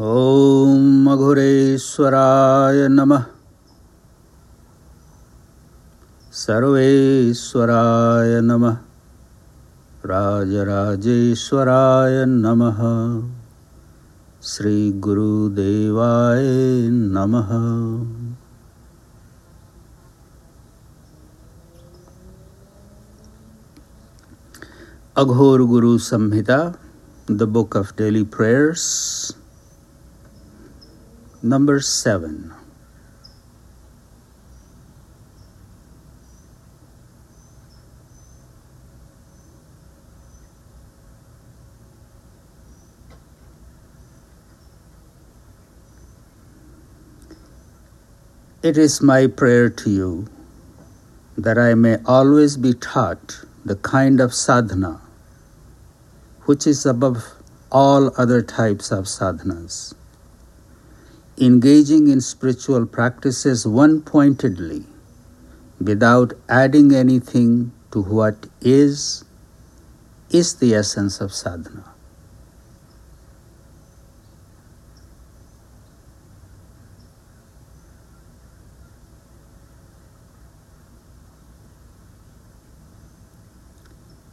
ॐ मघुरेश्वराय नमः। सर्वेश्वराय नमः। राजराजेश्वराय नमः। श्रीगुरुदेवाय नमः। Aghor Guru Samhita, the book of daily prayers. Number seven. It is my prayer to you that I may always be taught the kind of sadhana which is above all other types of sadhanas. Engaging in spiritual practices one pointedly without adding anything to what is, is the essence of sadhana.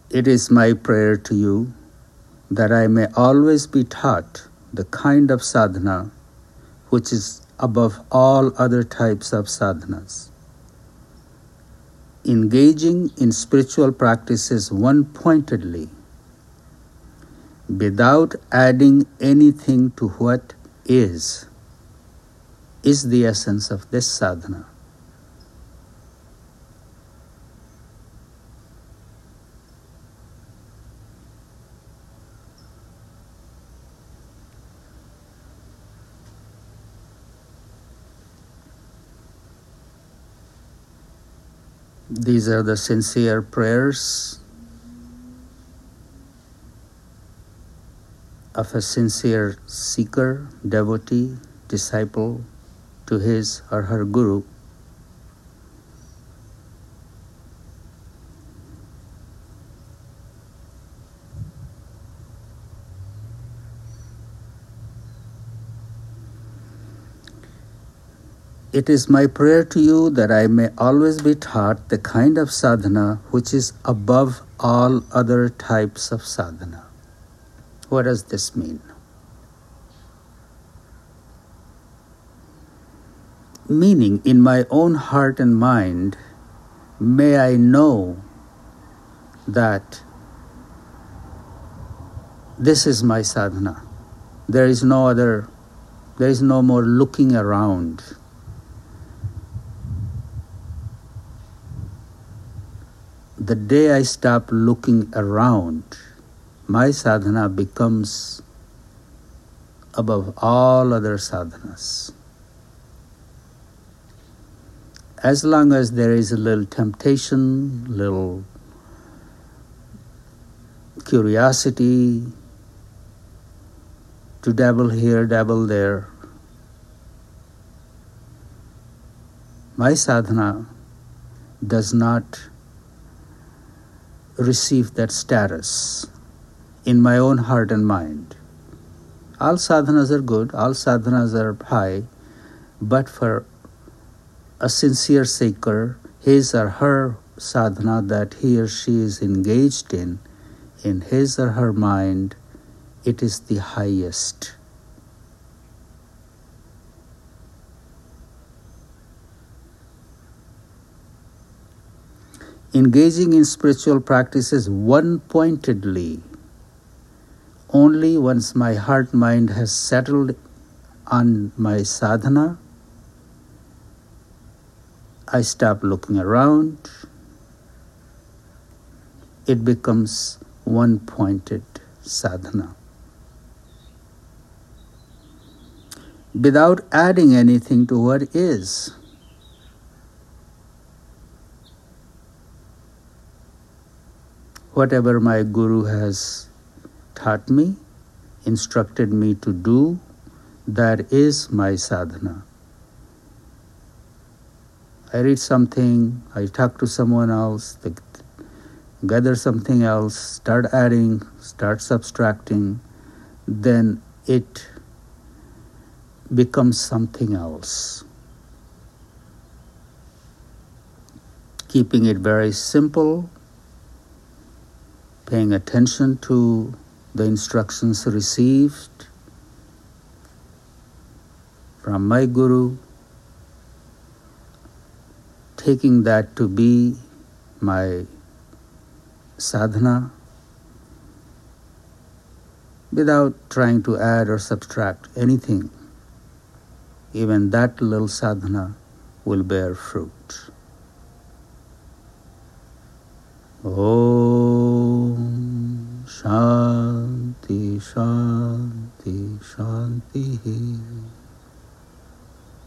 It is my prayer to you that I may always be taught the kind of sadhana which is above all other types of sadhanas. Engaging in spiritual practices one pointedly without adding anything to what is, is the essence of this sadhana. These are the sincere prayers of a sincere seeker, devotee, disciple to his or her guru. It is my prayer to you that I may always be taught the kind of sadhana which is above all other types of sadhana. What does this mean? Meaning, in my own heart and mind, may I know that this is my sadhana. There is no other, there is no more looking around the day I stop looking around, my sadhana becomes above all other sadhanas. As long as there is a little temptation, little curiosity to dabble here, dabble there, my sadhana does not receive that status in my own heart and mind. All sadhanas are good, all sadhanas are high, but for a sincere seeker, his or her sadhana that he or she is engaged in, in his or her mind, it is the highest. Engaging in spiritual practices one pointedly only once my heart mind has settled on my sadhana I stop looking around. It becomes one pointed sadhana. Without adding anything to what is whatever my Guru has taught me, instructed me to do, that is my sadhana. I read something, I talk to someone else, gather something else, start adding, start subtracting, then it becomes something else. Keeping it very simple, paying attention to the instructions received from my Guru, taking that to be my sadhana without trying to add or subtract anything. Even that little sadhana will bear fruit. Oh.